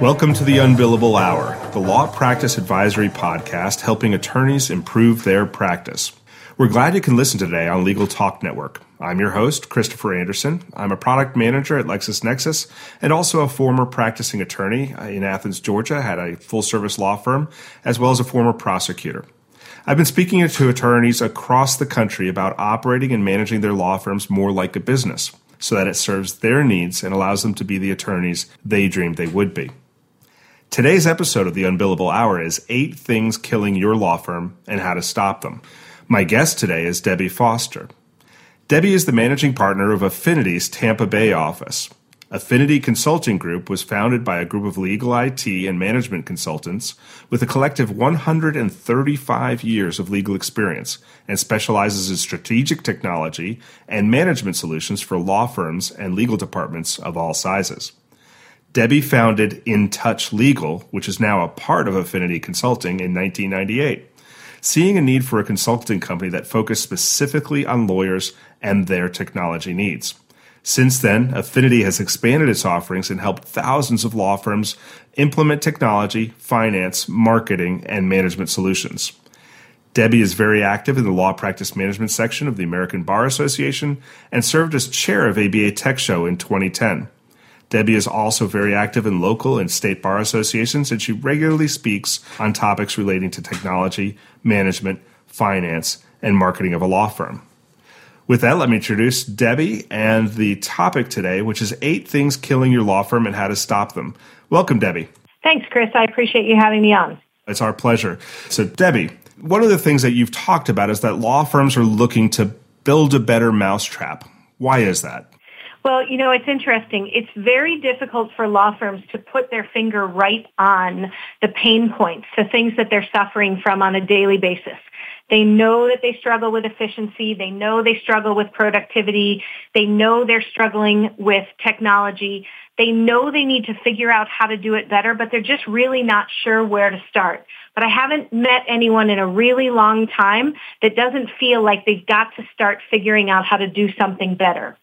Welcome to the Unbillable Hour, the law practice advisory podcast helping attorneys improve their practice. We're glad you can listen today on Legal Talk Network. I'm your host, Christopher Anderson. I'm a product manager at LexisNexis and also a former practicing attorney in Athens, Georgia, had a full service law firm, as well as a former prosecutor. I've been speaking to attorneys across the country about operating and managing their law firms more like a business so that it serves their needs and allows them to be the attorneys they dreamed they would be. Today's episode of the Unbillable Hour is Eight Things Killing Your Law Firm and How to Stop Them. My guest today is Debbie Foster. Debbie is the managing partner of Affinity's Tampa Bay office. Affinity Consulting Group was founded by a group of legal IT and management consultants with a collective 135 years of legal experience and specializes in strategic technology and management solutions for law firms and legal departments of all sizes. Debbie founded In Touch Legal, which is now a part of Affinity Consulting, in 1998, seeing a need for a consulting company that focused specifically on lawyers and their technology needs. Since then, Affinity has expanded its offerings and helped thousands of law firms implement technology, finance, marketing, and management solutions. Debbie is very active in the law practice management section of the American Bar Association and served as chair of ABA Tech Show in 2010. Debbie is also very active in local and state bar associations, and she regularly speaks on topics relating to technology, management, finance, and marketing of a law firm. With that, let me introduce Debbie and the topic today, which is eight things killing your law firm and how to stop them. Welcome, Debbie. Thanks, Chris. I appreciate you having me on. It's our pleasure. So, Debbie, one of the things that you've talked about is that law firms are looking to build a better mousetrap. Why is that? Well, you know, it's interesting. It's very difficult for law firms to put their finger right on the pain points, the things that they're suffering from on a daily basis. They know that they struggle with efficiency. They know they struggle with productivity. They know they're struggling with technology. They know they need to figure out how to do it better, but they're just really not sure where to start. But I haven't met anyone in a really long time that doesn't feel like they've got to start figuring out how to do something better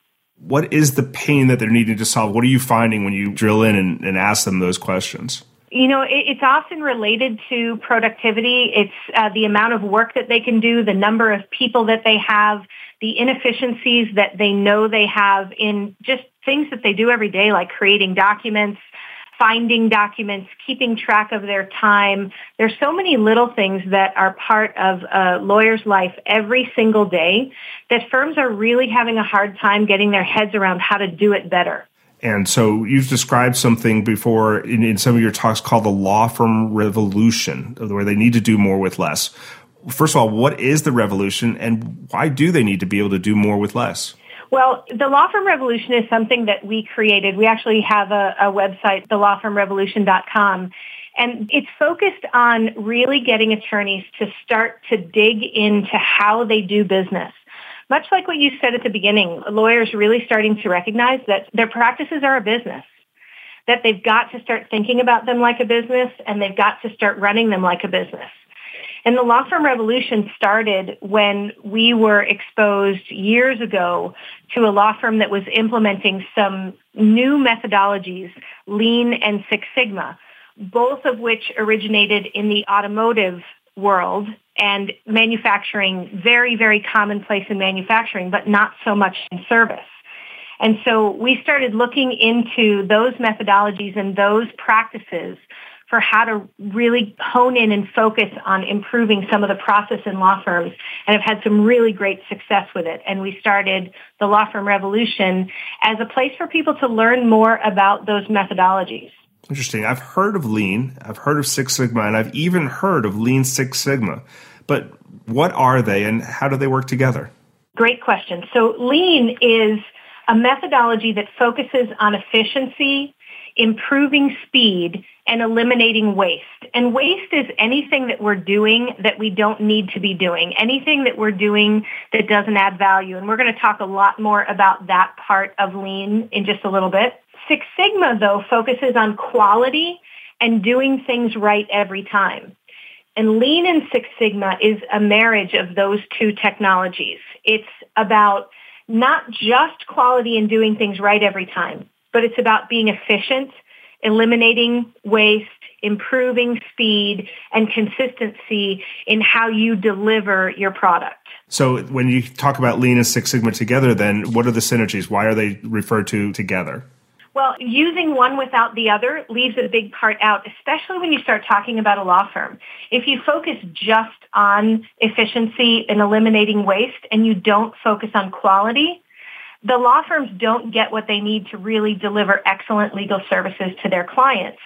what is the pain that they're needing to solve? What are you finding when you drill in and, and ask them those questions? You know, it, it's often related to productivity. It's uh, the amount of work that they can do, the number of people that they have, the inefficiencies that they know they have in just things that they do every day, like creating documents, finding documents, keeping track of their time. There's so many little things that are part of a lawyer's life every single day that firms are really having a hard time getting their heads around how to do it better. And so you've described something before in, in some of your talks called the law firm revolution, where they need to do more with less. First of all, what is the revolution and why do they need to be able to do more with less? Well, the Law Firm Revolution is something that we created. We actually have a, a website, thelawfirmrevolution.com. And it's focused on really getting attorneys to start to dig into how they do business. Much like what you said at the beginning, lawyers really starting to recognize that their practices are a business, that they've got to start thinking about them like a business and they've got to start running them like a business. And the law firm revolution started when we were exposed years ago to a law firm that was implementing some new methodologies, Lean and Six Sigma, both of which originated in the automotive world and manufacturing, very, very commonplace in manufacturing, but not so much in service. And so we started looking into those methodologies and those practices for how to really hone in and focus on improving some of the process in law firms and have had some really great success with it. And we started the Law Firm Revolution as a place for people to learn more about those methodologies. Interesting. I've heard of Lean, I've heard of Six Sigma, and I've even heard of Lean Six Sigma. But what are they and how do they work together? Great question. So Lean is a methodology that focuses on efficiency, improving speed, and eliminating waste. And waste is anything that we're doing that we don't need to be doing, anything that we're doing that doesn't add value. And we're going to talk a lot more about that part of lean in just a little bit. Six Sigma, though, focuses on quality and doing things right every time. And Lean and Six Sigma is a marriage of those two technologies. It's about not just quality and doing things right every time, but it's about being efficient, eliminating waste, improving speed and consistency in how you deliver your product. So when you talk about Lean and Six Sigma together, then what are the synergies? Why are they referred to together? Well, using one without the other leaves a big part out, especially when you start talking about a law firm. If you focus just on efficiency and eliminating waste and you don't focus on quality, the law firms don't get what they need to really deliver excellent legal services to their clients.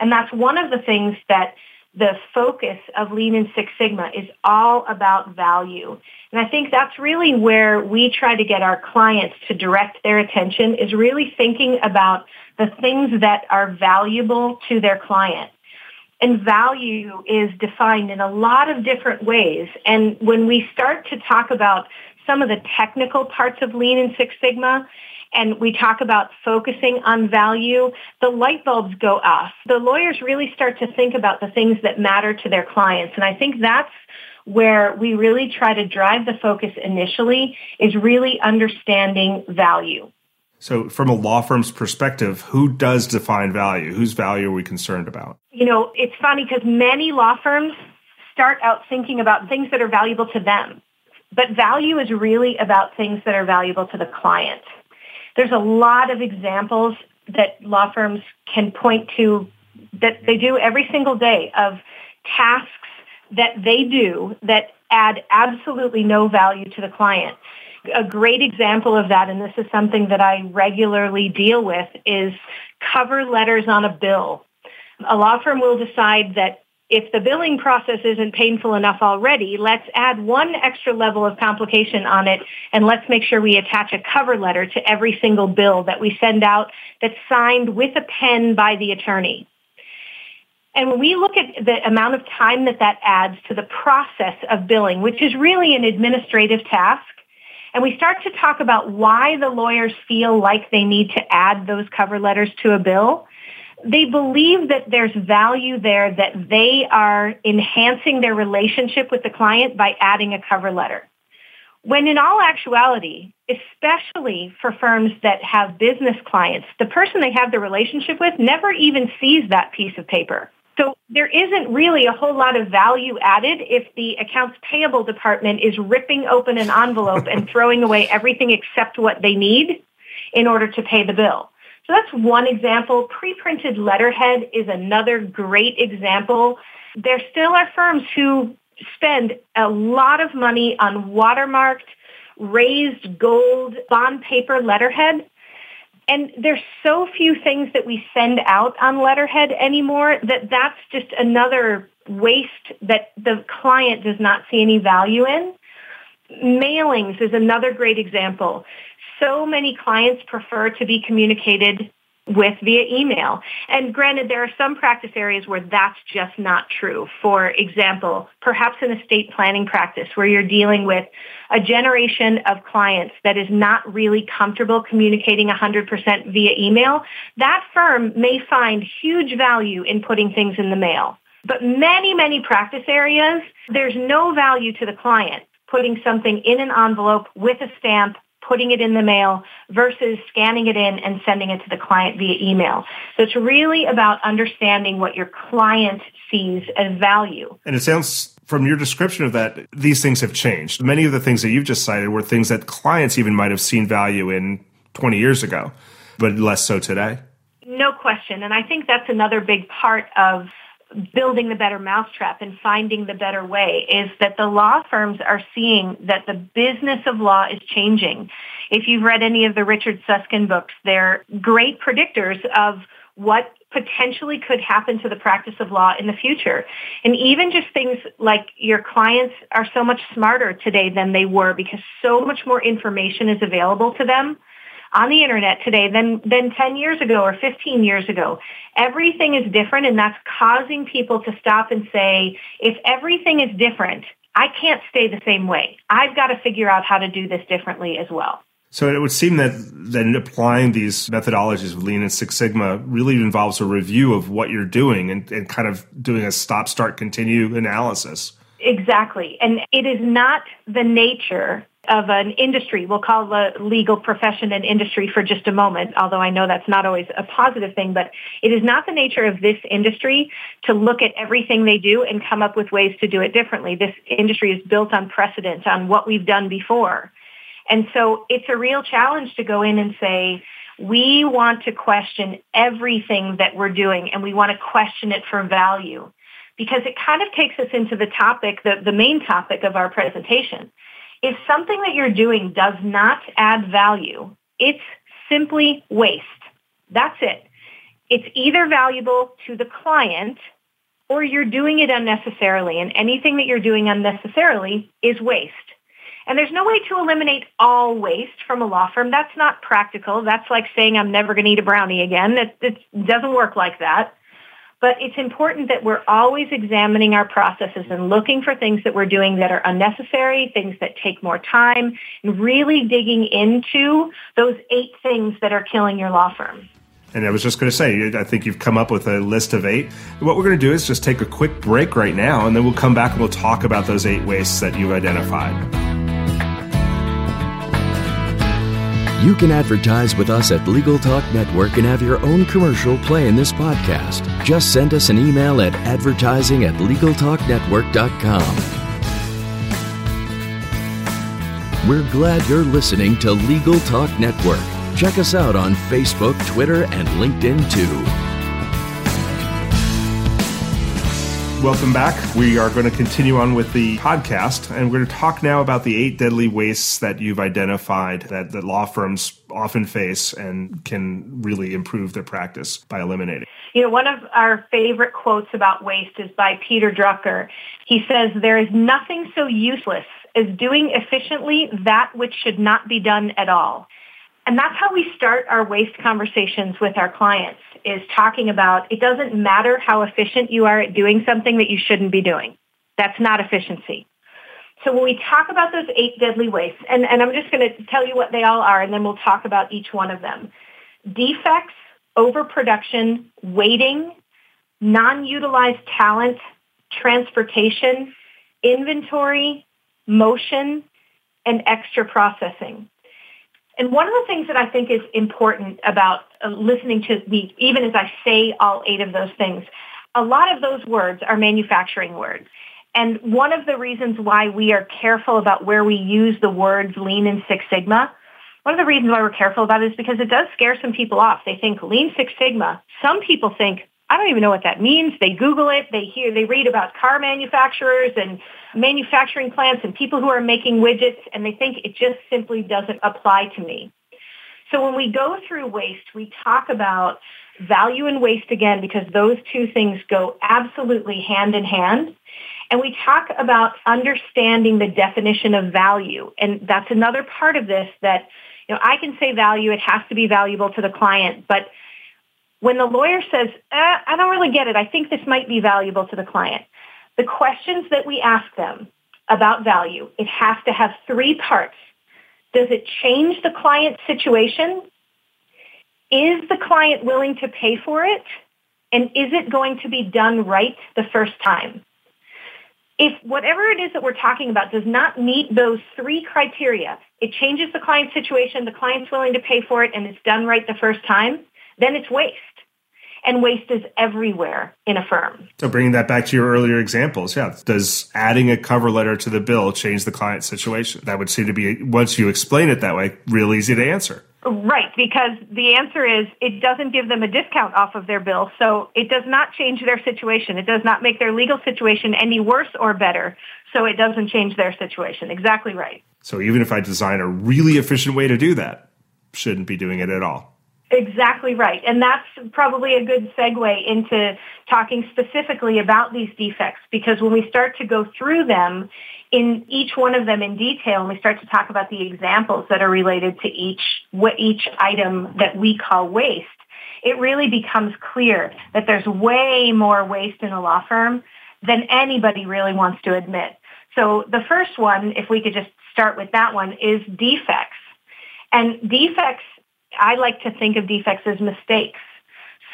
And that's one of the things that the focus of Lean and Six Sigma is all about value. And I think that's really where we try to get our clients to direct their attention is really thinking about the things that are valuable to their client. And value is defined in a lot of different ways. And when we start to talk about some of the technical parts of Lean and Six Sigma, and we talk about focusing on value, the light bulbs go off. The lawyers really start to think about the things that matter to their clients. And I think that's where we really try to drive the focus initially is really understanding value. So, from a law firm's perspective, who does define value? Whose value are we concerned about? You know, it's funny because many law firms start out thinking about things that are valuable to them. But value is really about things that are valuable to the client. There's a lot of examples that law firms can point to that they do every single day of tasks that they do that add absolutely no value to the client. A great example of that, and this is something that I regularly deal with, is cover letters on a bill. A law firm will decide that if the billing process isn't painful enough already, let's add one extra level of complication on it and let's make sure we attach a cover letter to every single bill that we send out that's signed with a pen by the attorney. And when we look at the amount of time that that adds to the process of billing, which is really an administrative task, and we start to talk about why the lawyers feel like they need to add those cover letters to a bill, they believe that there's value there that they are enhancing their relationship with the client by adding a cover letter. When in all actuality, especially for firms that have business clients, the person they have the relationship with never even sees that piece of paper. So there isn't really a whole lot of value added if the accounts payable department is ripping open an envelope and throwing away everything except what they need in order to pay the bill. So that's one example. Pre-printed letterhead is another great example. There still are firms who spend a lot of money on watermarked, raised gold bond paper letterhead. And there's so few things that we send out on letterhead anymore that that's just another waste that the client does not see any value in. Mailings is another great example so many clients prefer to be communicated with via email. And granted, there are some practice areas where that's just not true. For example, perhaps in estate planning practice where you're dealing with a generation of clients that is not really comfortable communicating 100% via email, that firm may find huge value in putting things in the mail. But many, many practice areas, there's no value to the client putting something in an envelope with a stamp putting it in the mail versus scanning it in and sending it to the client via email. So it's really about understanding what your client sees as value. And it sounds from your description of that, these things have changed. Many of the things that you've just cited were things that clients even might have seen value in 20 years ago, but less so today. No question. And I think that's another big part of building the better mousetrap and finding the better way is that the law firms are seeing that the business of law is changing. If you've read any of the Richard Susskind books, they're great predictors of what potentially could happen to the practice of law in the future. And even just things like your clients are so much smarter today than they were because so much more information is available to them on the internet today than, than 10 years ago or 15 years ago. Everything is different and that's causing people to stop and say, if everything is different, I can't stay the same way. I've got to figure out how to do this differently as well. So it would seem that then applying these methodologies of Lean and Six Sigma really involves a review of what you're doing and, and kind of doing a stop, start, continue analysis. Exactly. And it is not the nature of an industry. We'll call the legal profession an industry for just a moment, although I know that's not always a positive thing, but it is not the nature of this industry to look at everything they do and come up with ways to do it differently. This industry is built on precedent, on what we've done before. And so it's a real challenge to go in and say, we want to question everything that we're doing and we want to question it for value because it kind of takes us into the topic, the, the main topic of our presentation. If something that you're doing does not add value, it's simply waste. That's it. It's either valuable to the client or you're doing it unnecessarily. And anything that you're doing unnecessarily is waste. And there's no way to eliminate all waste from a law firm. That's not practical. That's like saying I'm never going to eat a brownie again. It, it doesn't work like that. But it's important that we're always examining our processes and looking for things that we're doing that are unnecessary, things that take more time, and really digging into those eight things that are killing your law firm. And I was just going to say, I think you've come up with a list of eight. What we're going to do is just take a quick break right now, and then we'll come back and we'll talk about those eight wastes that you've identified. You can advertise with us at Legal Talk Network and have your own commercial play in this podcast. Just send us an email at advertising at LegalTalkNetwork.com. We're glad you're listening to Legal Talk Network. Check us out on Facebook, Twitter, and LinkedIn too. Welcome back. We are going to continue on with the podcast, and we're going to talk now about the eight deadly wastes that you've identified that, that law firms often face and can really improve their practice by eliminating. You know, one of our favorite quotes about waste is by Peter Drucker. He says, There is nothing so useless as doing efficiently that which should not be done at all. And that's how we start our waste conversations with our clients is talking about it doesn't matter how efficient you are at doing something that you shouldn't be doing. That's not efficiency. So when we talk about those eight deadly wastes, and, and I'm just going to tell you what they all are, and then we'll talk about each one of them. Defects, overproduction, waiting, non-utilized talent, transportation, inventory, motion, and extra processing. And one of the things that I think is important about uh, listening to me, even as I say all eight of those things, a lot of those words are manufacturing words. And one of the reasons why we are careful about where we use the words lean and Six Sigma, one of the reasons why we're careful about it is because it does scare some people off. They think lean Six Sigma. Some people think, I don't even know what that means. They Google it. They hear, they read about car manufacturers and manufacturing plants and people who are making widgets and they think it just simply doesn't apply to me. So when we go through waste, we talk about value and waste again because those two things go absolutely hand in hand. And we talk about understanding the definition of value. And that's another part of this that, you know, I can say value, it has to be valuable to the client. But when the lawyer says, eh, I don't really get it, I think this might be valuable to the client the questions that we ask them about value, it has to have three parts. Does it change the client's situation? Is the client willing to pay for it? And is it going to be done right the first time? If whatever it is that we're talking about does not meet those three criteria, it changes the client's situation, the client's willing to pay for it, and it's done right the first time, then it's waste and waste is everywhere in a firm. So bringing that back to your earlier examples, yeah, does adding a cover letter to the bill change the client situation? That would seem to be once you explain it that way, real easy to answer. Right, because the answer is it doesn't give them a discount off of their bill. So it does not change their situation. It does not make their legal situation any worse or better. So it doesn't change their situation. Exactly right. So even if I design a really efficient way to do that, shouldn't be doing it at all. Exactly right. And that's probably a good segue into talking specifically about these defects because when we start to go through them in each one of them in detail and we start to talk about the examples that are related to each, what each item that we call waste, it really becomes clear that there's way more waste in a law firm than anybody really wants to admit. So the first one, if we could just start with that one, is defects. And defects I like to think of defects as mistakes.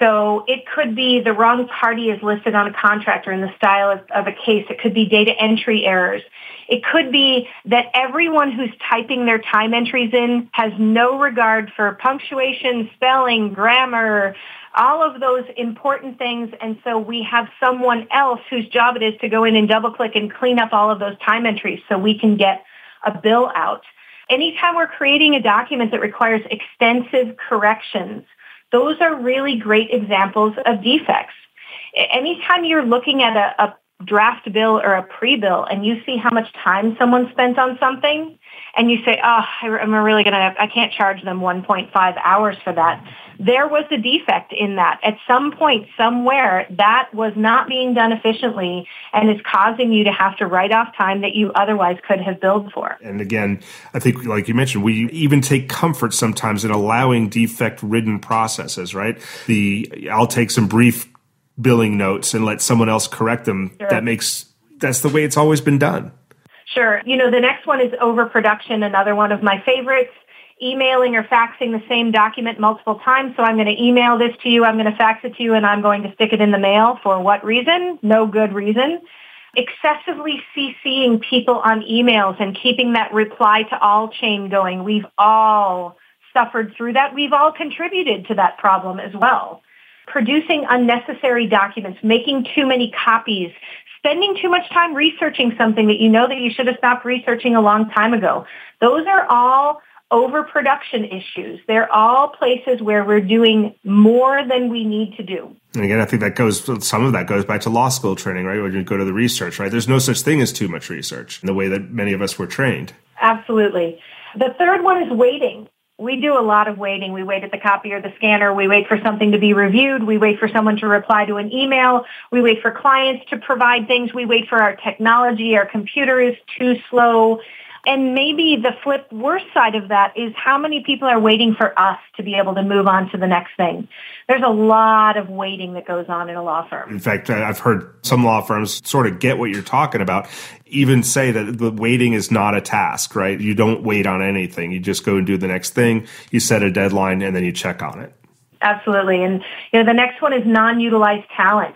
So it could be the wrong party is listed on a contract or in the style of, of, a case. It could be data entry errors. It could be that everyone who's typing their time entries in has no regard for punctuation, spelling, grammar, all of those important things. And so we have someone else whose job it is to go in and double click and clean up all of those time entries so we can get a bill out anytime we're creating a document that requires extensive corrections, those are really great examples of defects. Anytime you're looking at a, a draft bill or a pre-bill and you see how much time someone spent on something and you say, oh, I'm really going to, I can't charge them 1.5 hours for that. There was a defect in that. At some point, somewhere, that was not being done efficiently and is causing you to have to write off time that you otherwise could have billed for. And again, I think, like you mentioned, we even take comfort sometimes in allowing defect ridden processes, right? The, I'll take some brief billing notes and let someone else correct them. Sure. That makes, that's the way it's always been done. Sure. You know, the next one is overproduction, another one of my favorites. Emailing or faxing the same document multiple times. So I'm going to email this to you, I'm going to fax it to you, and I'm going to stick it in the mail. For what reason? No good reason. Excessively CCing people on emails and keeping that reply to all chain going. We've all suffered through that. We've all contributed to that problem as well producing unnecessary documents, making too many copies, spending too much time researching something that you know that you should have stopped researching a long time ago. Those are all overproduction issues. They're all places where we're doing more than we need to do. And again, I think that goes, some of that goes back to law school training, right? When you go to the research, right? There's no such thing as too much research in the way that many of us were trained. Absolutely. The third one is waiting we do a lot of waiting. We wait at the copier, the scanner. We wait for something to be reviewed. We wait for someone to reply to an email. We wait for clients to provide things. We wait for our technology. Our computer is too slow. And maybe the flip worst side of that is how many people are waiting for us to be able to move on to the next thing. There's a lot of waiting that goes on in a law firm. In fact, I've heard some law firms sort of get what you're talking about, even say that the waiting is not a task, right? You don't wait on anything. You just go and do the next thing. You set a deadline and then you check on it. Absolutely. And you know, the next one is non-utilized talent.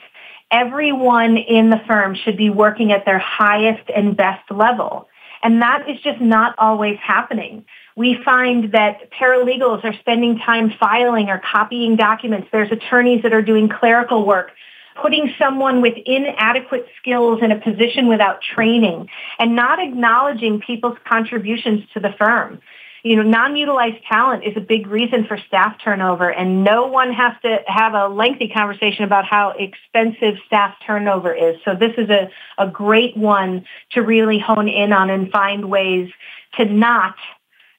Everyone in the firm should be working at their highest and best level. And that is just not always happening. We find that paralegals are spending time filing or copying documents. There's attorneys that are doing clerical work, putting someone with inadequate skills in a position without training and not acknowledging people's contributions to the firm you know, non-utilized talent is a big reason for staff turnover, and no one has to have a lengthy conversation about how expensive staff turnover is. So this is a, a great one to really hone in on and find ways to not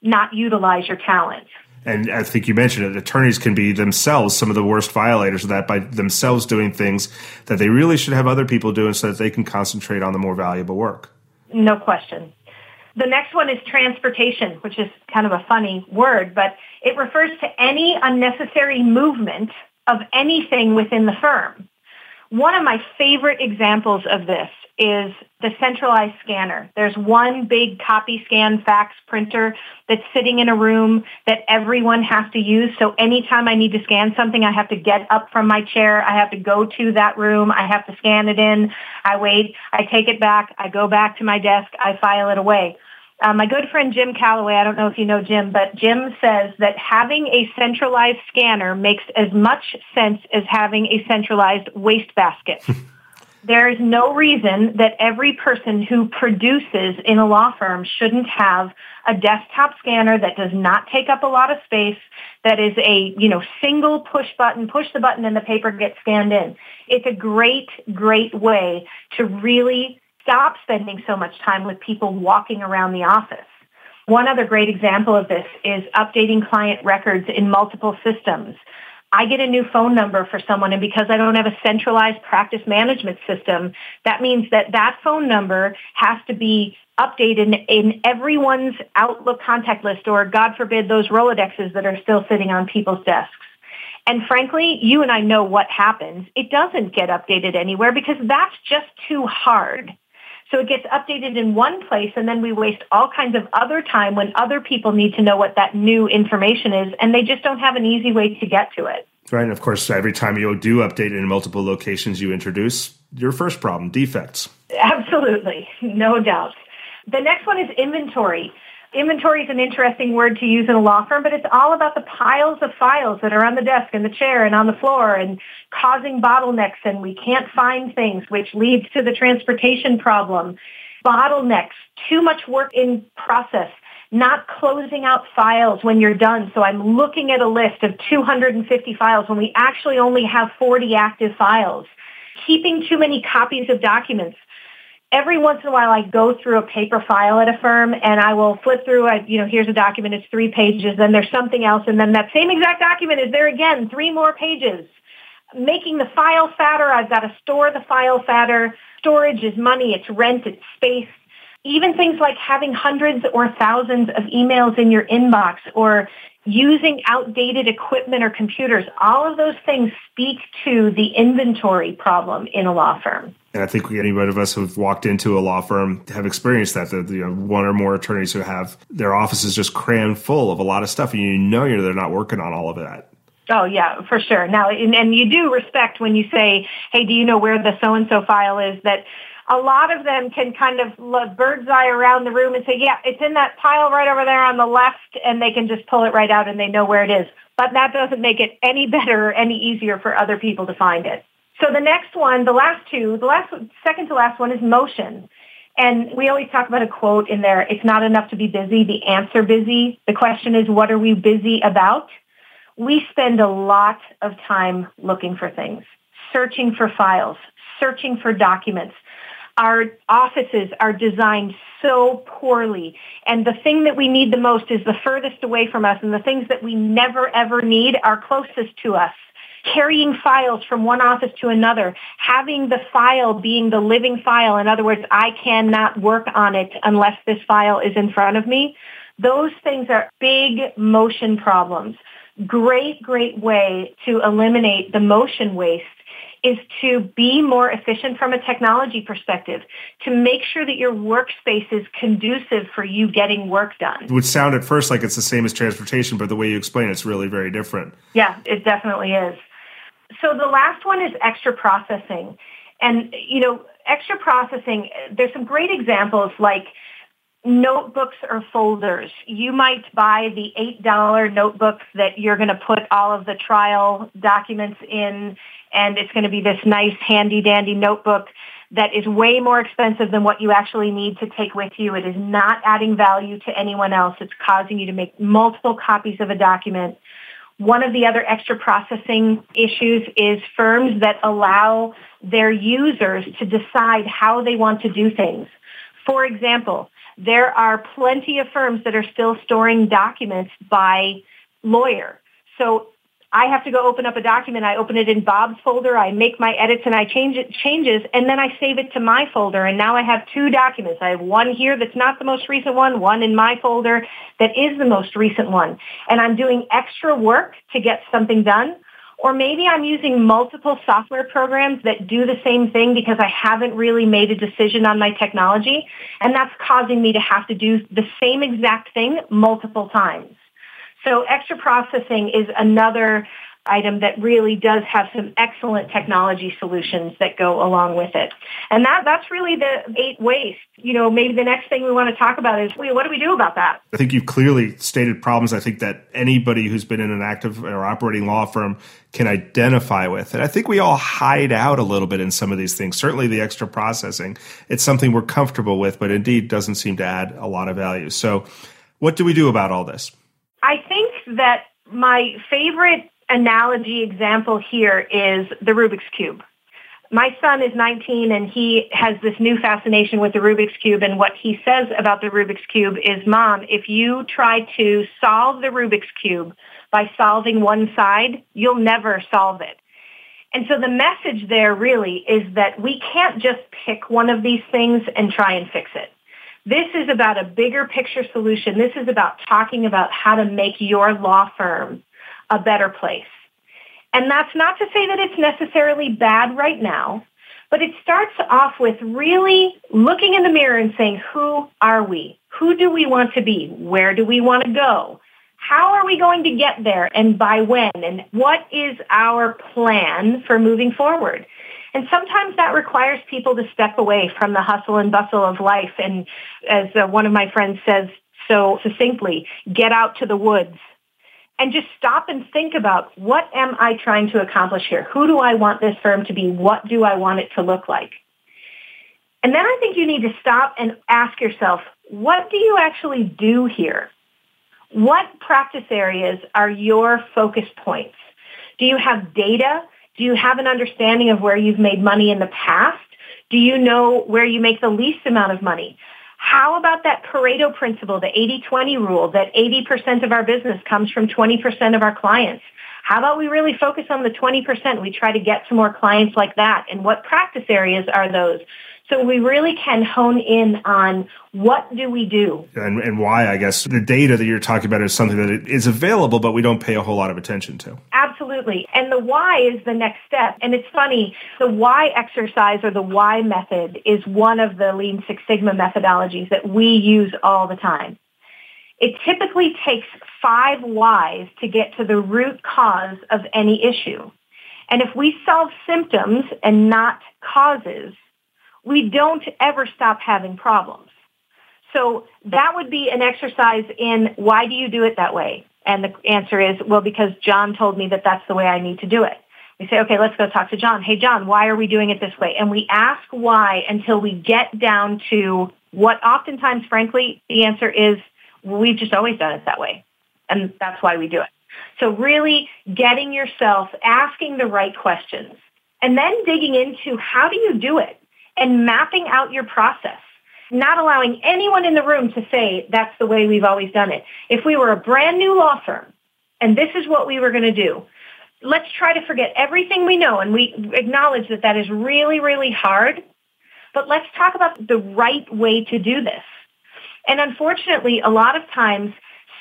not utilize your talent. And I think you mentioned it, attorneys can be themselves some of the worst violators of that by themselves doing things that they really should have other people doing so that they can concentrate on the more valuable work. No question. The next one is transportation, which is kind of a funny word, but it refers to any unnecessary movement of anything within the firm. One of my favorite examples of this is the centralized scanner. There's one big copy scan fax printer that's sitting in a room that everyone has to use. So anytime I need to scan something, I have to get up from my chair. I have to go to that room. I have to scan it in. I wait. I take it back. I go back to my desk. I file it away. Uh, my good friend Jim Calloway, I don't know if you know Jim, but Jim says that having a centralized scanner makes as much sense as having a centralized wastebasket. there is no reason that every person who produces in a law firm shouldn't have a desktop scanner that does not take up a lot of space, that is a, you know, single push button, push the button and the paper gets scanned in. It's a great, great way to really stop spending so much time with people walking around the office. One other great example of this is updating client records in multiple systems. I get a new phone number for someone and because I don't have a centralized practice management system, that means that that phone number has to be updated in everyone's Outlook contact list or God forbid those Rolodexes that are still sitting on people's desks. And frankly, you and I know what happens. It doesn't get updated anywhere because that's just too hard. So it gets updated in one place and then we waste all kinds of other time when other people need to know what that new information is and they just don't have an easy way to get to it. Right. And of course, every time you do update in multiple locations, you introduce your first problem, defects. Absolutely. No doubt. The next one is inventory. Inventory is an interesting word to use in a law firm, but it's all about the piles of files that are on the desk and the chair and on the floor and causing bottlenecks and we can't find things, which leads to the transportation problem. Bottlenecks, too much work in process, not closing out files when you're done. So I'm looking at a list of 250 files when we actually only have 40 active files. Keeping too many copies of documents every once in a while I go through a paper file at a firm and I will flip through, I, you know, here's a document, it's three pages, then there's something else, and then that same exact document is there again, three more pages. Making the file fatter, I've got to store the file fatter. Storage is money, it's rent, it's space. Even things like having hundreds or thousands of emails in your inbox or using outdated equipment or computers, all of those things speak to the inventory problem in a law firm. And I think any of us who've walked into a law firm have experienced that. That you know, one or more attorneys who have their offices just crammed full of a lot of stuff, and you know they're not working on all of that. Oh yeah, for sure. Now, and, and you do respect when you say, "Hey, do you know where the so and so file is?" That a lot of them can kind of look bird's eye around the room and say, yeah, it's in that pile right over there on the left, and they can just pull it right out and they know where it is. But that doesn't make it any better or any easier for other people to find it. So the next one, the last two, the last, second to last one is motion. And we always talk about a quote in there, it's not enough to be busy, the answer busy. The question is, what are we busy about? We spend a lot of time looking for things, searching for files, searching for documents, our offices are designed so poorly. And the thing that we need the most is the furthest away from us. And the things that we never ever need are closest to us. Carrying files from one office to another, having the file being the living file. In other words, I cannot work on it unless this file is in front of me. Those things are big motion problems. Great, great way to eliminate the motion waste is to be more efficient from a technology perspective, to make sure that your workspace is conducive for you getting work done. It would sound at first like it's the same as transportation, but the way you explain it, it's really very different. Yeah, it definitely is. So the last one is extra processing. And, you know, extra processing, there's some great examples like notebooks or folders. You might buy the $8 notebook that you're going to put all of the trial documents in and it's going to be this nice handy dandy notebook that is way more expensive than what you actually need to take with you. It is not adding value to anyone else. It's causing you to make multiple copies of a document. One of the other extra processing issues is firms that allow their users to decide how they want to do things. For example, there are plenty of firms that are still storing documents by lawyer. So I have to go open up a document. I open it in Bob's folder. I make my edits and I change it, changes, and then I save it to my folder. And now I have two documents. I have one here that's not the most recent one, one in my folder that is the most recent one. And I'm doing extra work to get something done. Or maybe I'm using multiple software programs that do the same thing because I haven't really made a decision on my technology. And that's causing me to have to do the same exact thing multiple times. So extra processing is another item that really does have some excellent technology solutions that go along with it. And that, that's really the eight waste. You know, maybe the next thing we want to talk about is what do we do about that? I think you've clearly stated problems I think that anybody who's been in an active or operating law firm can identify with. And I think we all hide out a little bit in some of these things. Certainly the extra processing. It's something we're comfortable with, but indeed doesn't seem to add a lot of value. So what do we do about all this? I think that my favorite analogy example here is the Rubik's Cube. my son is 19 and he has this new fascination with the Rubik's Cube. And what he says about the Rubik's Cube is, Mom, if you try to solve the Rubik's Cube by solving one side, you'll never solve it. And so the message there really is that we can't just pick one of these things and try and fix it. This is about a bigger picture solution. This is about talking about how to make your law firm a better place. And that's not to say that it's necessarily bad right now, but it starts off with really looking in the mirror and saying, who are we? Who do we want to be? Where do we want to go? How are we going to get there and by when? And what is our plan for moving forward? And sometimes that requires people to step away from the hustle and bustle of life. And as uh, one of my friends says so succinctly, get out to the woods and just stop and think about what am I trying to accomplish here? Who do I want this firm to be? What do I want it to look like? And then I think you need to stop and ask yourself, what do you actually do here? What practice areas are your focus points? Do you have data? Do you have an understanding of where you've made money in the past? Do you know where you make the least amount of money? How about that Pareto principle, the 80-20 rule, that 80% of our business comes from 20% of our clients? How about we really focus on the 20%? We try to get some more clients like that. And what practice areas are those? So we really can hone in on what do we do? And, and why, I guess, the data that you're talking about is something that is available, but we don't pay a whole lot of attention to. Absolutely. And the why is the next step. And it's funny, the why exercise or the why method is one of the Lean Six Sigma methodologies that we use all the time. It typically takes five whys to get to the root cause of any issue. And if we solve symptoms and not causes, we don't ever stop having problems. So that would be an exercise in why do you do it that way? And the answer is, well, because John told me that that's the way I need to do it. We say, okay, let's go talk to John. Hey, John, why are we doing it this way? And we ask why until we get down to what oftentimes, frankly, the answer is, we've just always done it that way. And that's why we do it. So really getting yourself asking the right questions and then digging into how do you do it? and mapping out your process, not allowing anyone in the room to say that's the way we've always done it. If we were a brand new law firm and this is what we were going to do, let's try to forget everything we know and we acknowledge that that is really, really hard. But let's talk about the right way to do this. And unfortunately, a lot of times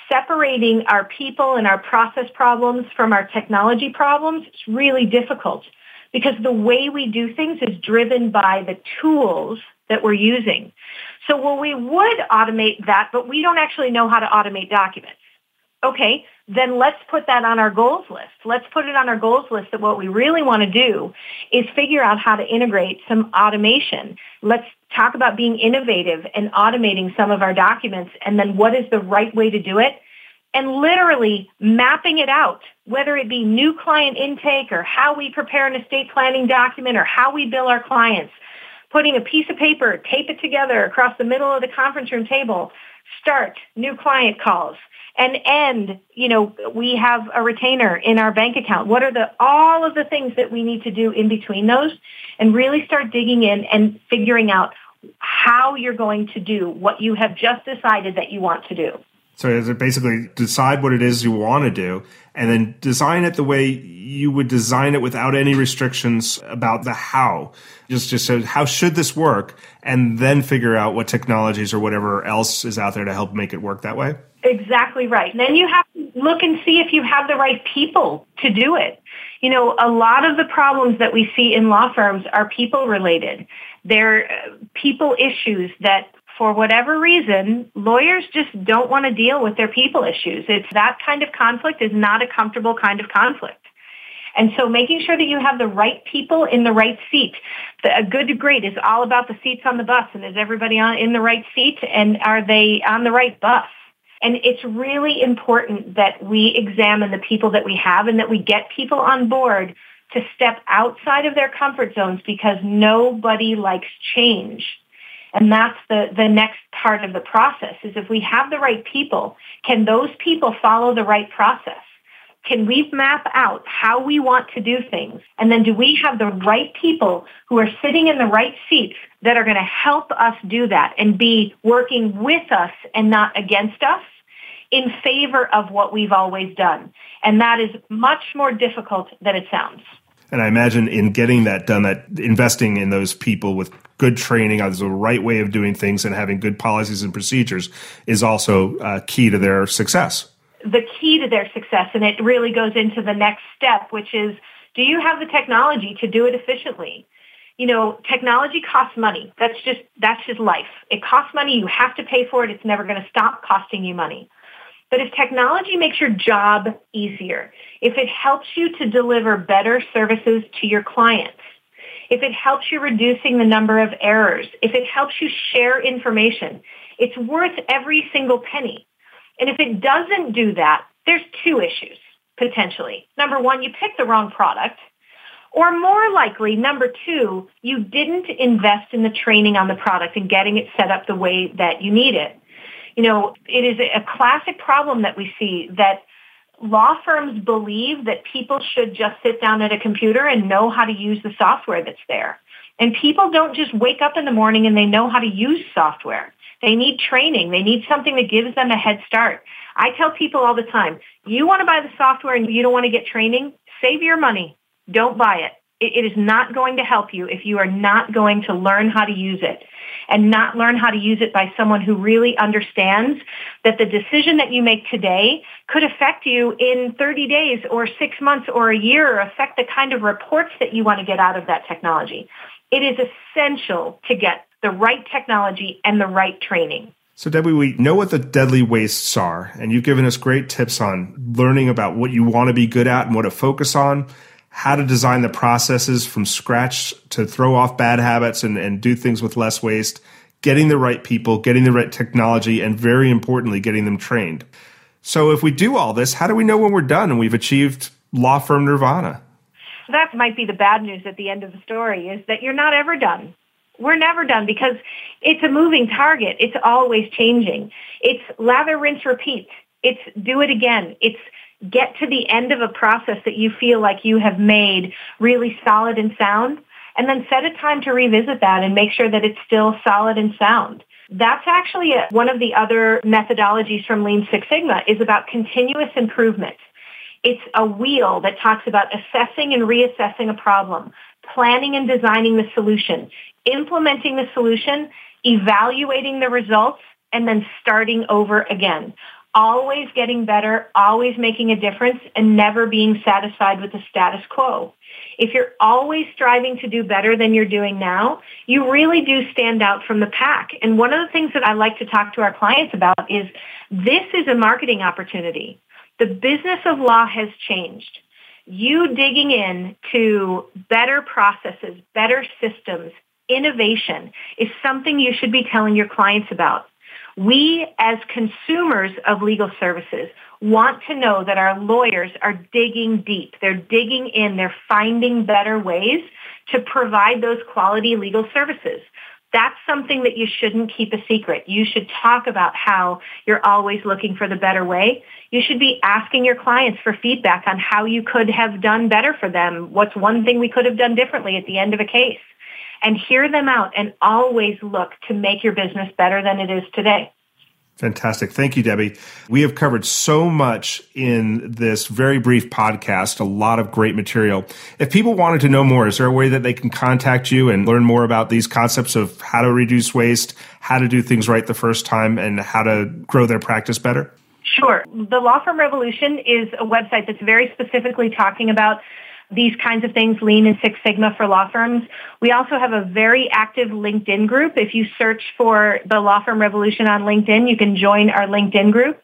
separating our people and our process problems from our technology problems is really difficult because the way we do things is driven by the tools that we're using. So well, we would automate that, but we don't actually know how to automate documents. Okay, then let's put that on our goals list. Let's put it on our goals list that what we really want to do is figure out how to integrate some automation. Let's talk about being innovative and automating some of our documents and then what is the right way to do it and literally mapping it out, whether it be new client intake or how we prepare an estate planning document or how we bill our clients, putting a piece of paper, tape it together across the middle of the conference room table, start new client calls and end, you know, we have a retainer in our bank account. What are the, all of the things that we need to do in between those and really start digging in and figuring out how you're going to do what you have just decided that you want to do. So is it basically decide what it is you want to do and then design it the way you would design it without any restrictions about the how. Just just so how should this work and then figure out what technologies or whatever else is out there to help make it work that way? Exactly right. Then you have to look and see if you have the right people to do it. You know, a lot of the problems that we see in law firms are people related. They're uh, people issues that for whatever reason, lawyers just don't want to deal with their people issues. It's that kind of conflict is not a comfortable kind of conflict. And so making sure that you have the right people in the right seat. The, a good great is all about the seats on the bus and is everybody on, in the right seat and are they on the right bus? And it's really important that we examine the people that we have and that we get people on board to step outside of their comfort zones because nobody likes change. And that's the, the next part of the process is if we have the right people, can those people follow the right process? Can we map out how we want to do things? And then do we have the right people who are sitting in the right seats that are going to help us do that and be working with us and not against us in favor of what we've always done? And that is much more difficult than it sounds. And I imagine in getting that done, that investing in those people with good training as the right way of doing things and having good policies and procedures is also uh, key to their success the key to their success. And it really goes into the next step, which is, do you have the technology to do it efficiently? You know, technology costs money. That's just, that's just life. It costs money. You have to pay for it. It's never going to stop costing you money. But if technology makes your job easier, if it helps you to deliver better services to your clients, if it helps you reducing the number of errors, if it helps you share information, it's worth every single penny. And if it doesn't do that, there's two issues potentially. Number one, you picked the wrong product. Or more likely, number two, you didn't invest in the training on the product and getting it set up the way that you need it. You know, it is a classic problem that we see that law firms believe that people should just sit down at a computer and know how to use the software that's there. And people don't just wake up in the morning and they know how to use software. They need training. They need something that gives them a head start. I tell people all the time, you want to buy the software and you don't want to get training, save your money. Don't buy it. It is not going to help you if you are not going to learn how to use it and not learn how to use it by someone who really understands that the decision that you make today could affect you in 30 days or six months or a year or affect the kind of reports that you want to get out of that technology. It is essential to get the right technology, and the right training. So, Debbie, we know what the deadly wastes are, and you've given us great tips on learning about what you want to be good at and what to focus on, how to design the processes from scratch to throw off bad habits and, and do things with less waste, getting the right people, getting the right technology, and very importantly, getting them trained. So, if we do all this, how do we know when we're done and we've achieved law firm nirvana? That might be the bad news at the end of the story is that you're not ever done we're never done because it's a moving target. It's always changing. It's lather, rinse, repeat. It's do it again. It's get to the end of a process that you feel like you have made really solid and sound and then set a time to revisit that and make sure that it's still solid and sound. That's actually one of the other methodologies from Lean Six Sigma is about continuous improvement. It's a wheel that talks about assessing and reassessing a problem, planning and designing the solution, implementing the solution, evaluating the results, and then starting over again. Always getting better, always making a difference, and never being satisfied with the status quo. If you're always striving to do better than you're doing now, you really do stand out from the pack. And one of the things that I like to talk to our clients about is this is a marketing opportunity. The business of law has changed. You digging in to better processes, better systems, innovation is something you should be telling your clients about. We as consumers of legal services want to know that our lawyers are digging deep. They're digging in. They're finding better ways to provide those quality legal services. That's something that you shouldn't keep a secret. You should talk about how you're always looking for the better way. You should be asking your clients for feedback on how you could have done better for them. What's one thing we could have done differently at the end of a case? And hear them out and always look to make your business better than it is today. Fantastic. Thank you, Debbie. We have covered so much in this very brief podcast, a lot of great material. If people wanted to know more, is there a way that they can contact you and learn more about these concepts of how to reduce waste, how to do things right the first time, and how to grow their practice better? Sure. The Law Firm Revolution is a website that's very specifically talking about these kinds of things, Lean and Six Sigma for law firms. We also have a very active LinkedIn group. If you search for the Law Firm Revolution on LinkedIn, you can join our LinkedIn group.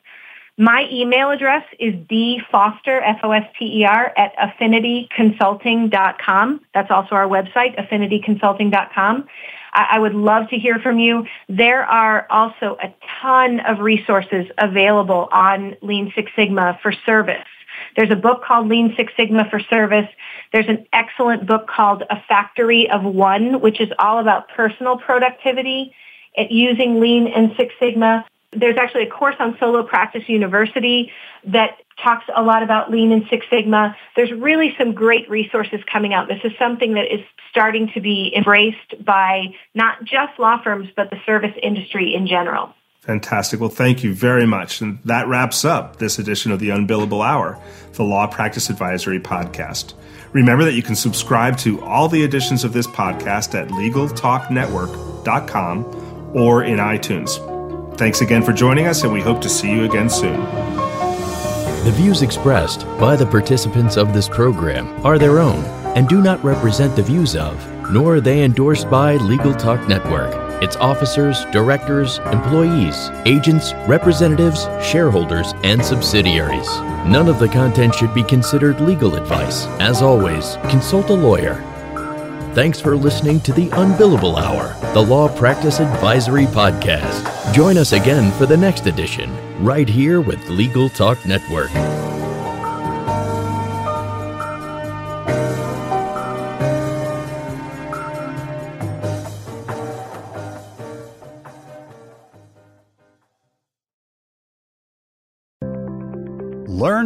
My email address is dfoster, F-O-S-T-E-R, at affinityconsulting.com. That's also our website, affinityconsulting.com. I would love to hear from you. There are also a ton of resources available on Lean Six Sigma for service. There's a book called Lean Six Sigma for Service. There's an excellent book called A Factory of One, which is all about personal productivity at using Lean and Six Sigma. There's actually a course on Solo Practice University that talks a lot about Lean and Six Sigma. There's really some great resources coming out. This is something that is starting to be embraced by not just law firms, but the service industry in general. Fantastic. Well, thank you very much. And that wraps up this edition of the Unbillable Hour, the Law Practice Advisory Podcast. Remember that you can subscribe to all the editions of this podcast at LegalTalkNetwork.com or in iTunes. Thanks again for joining us, and we hope to see you again soon. The views expressed by the participants of this program are their own and do not represent the views of, nor are they endorsed by Legal Talk Network, its officers, directors, employees, agents, representatives, shareholders, and subsidiaries. None of the content should be considered legal advice. As always, consult a lawyer. Thanks for listening to the Unbillable Hour, the Law Practice Advisory Podcast. Join us again for the next edition, right here with Legal Talk Network.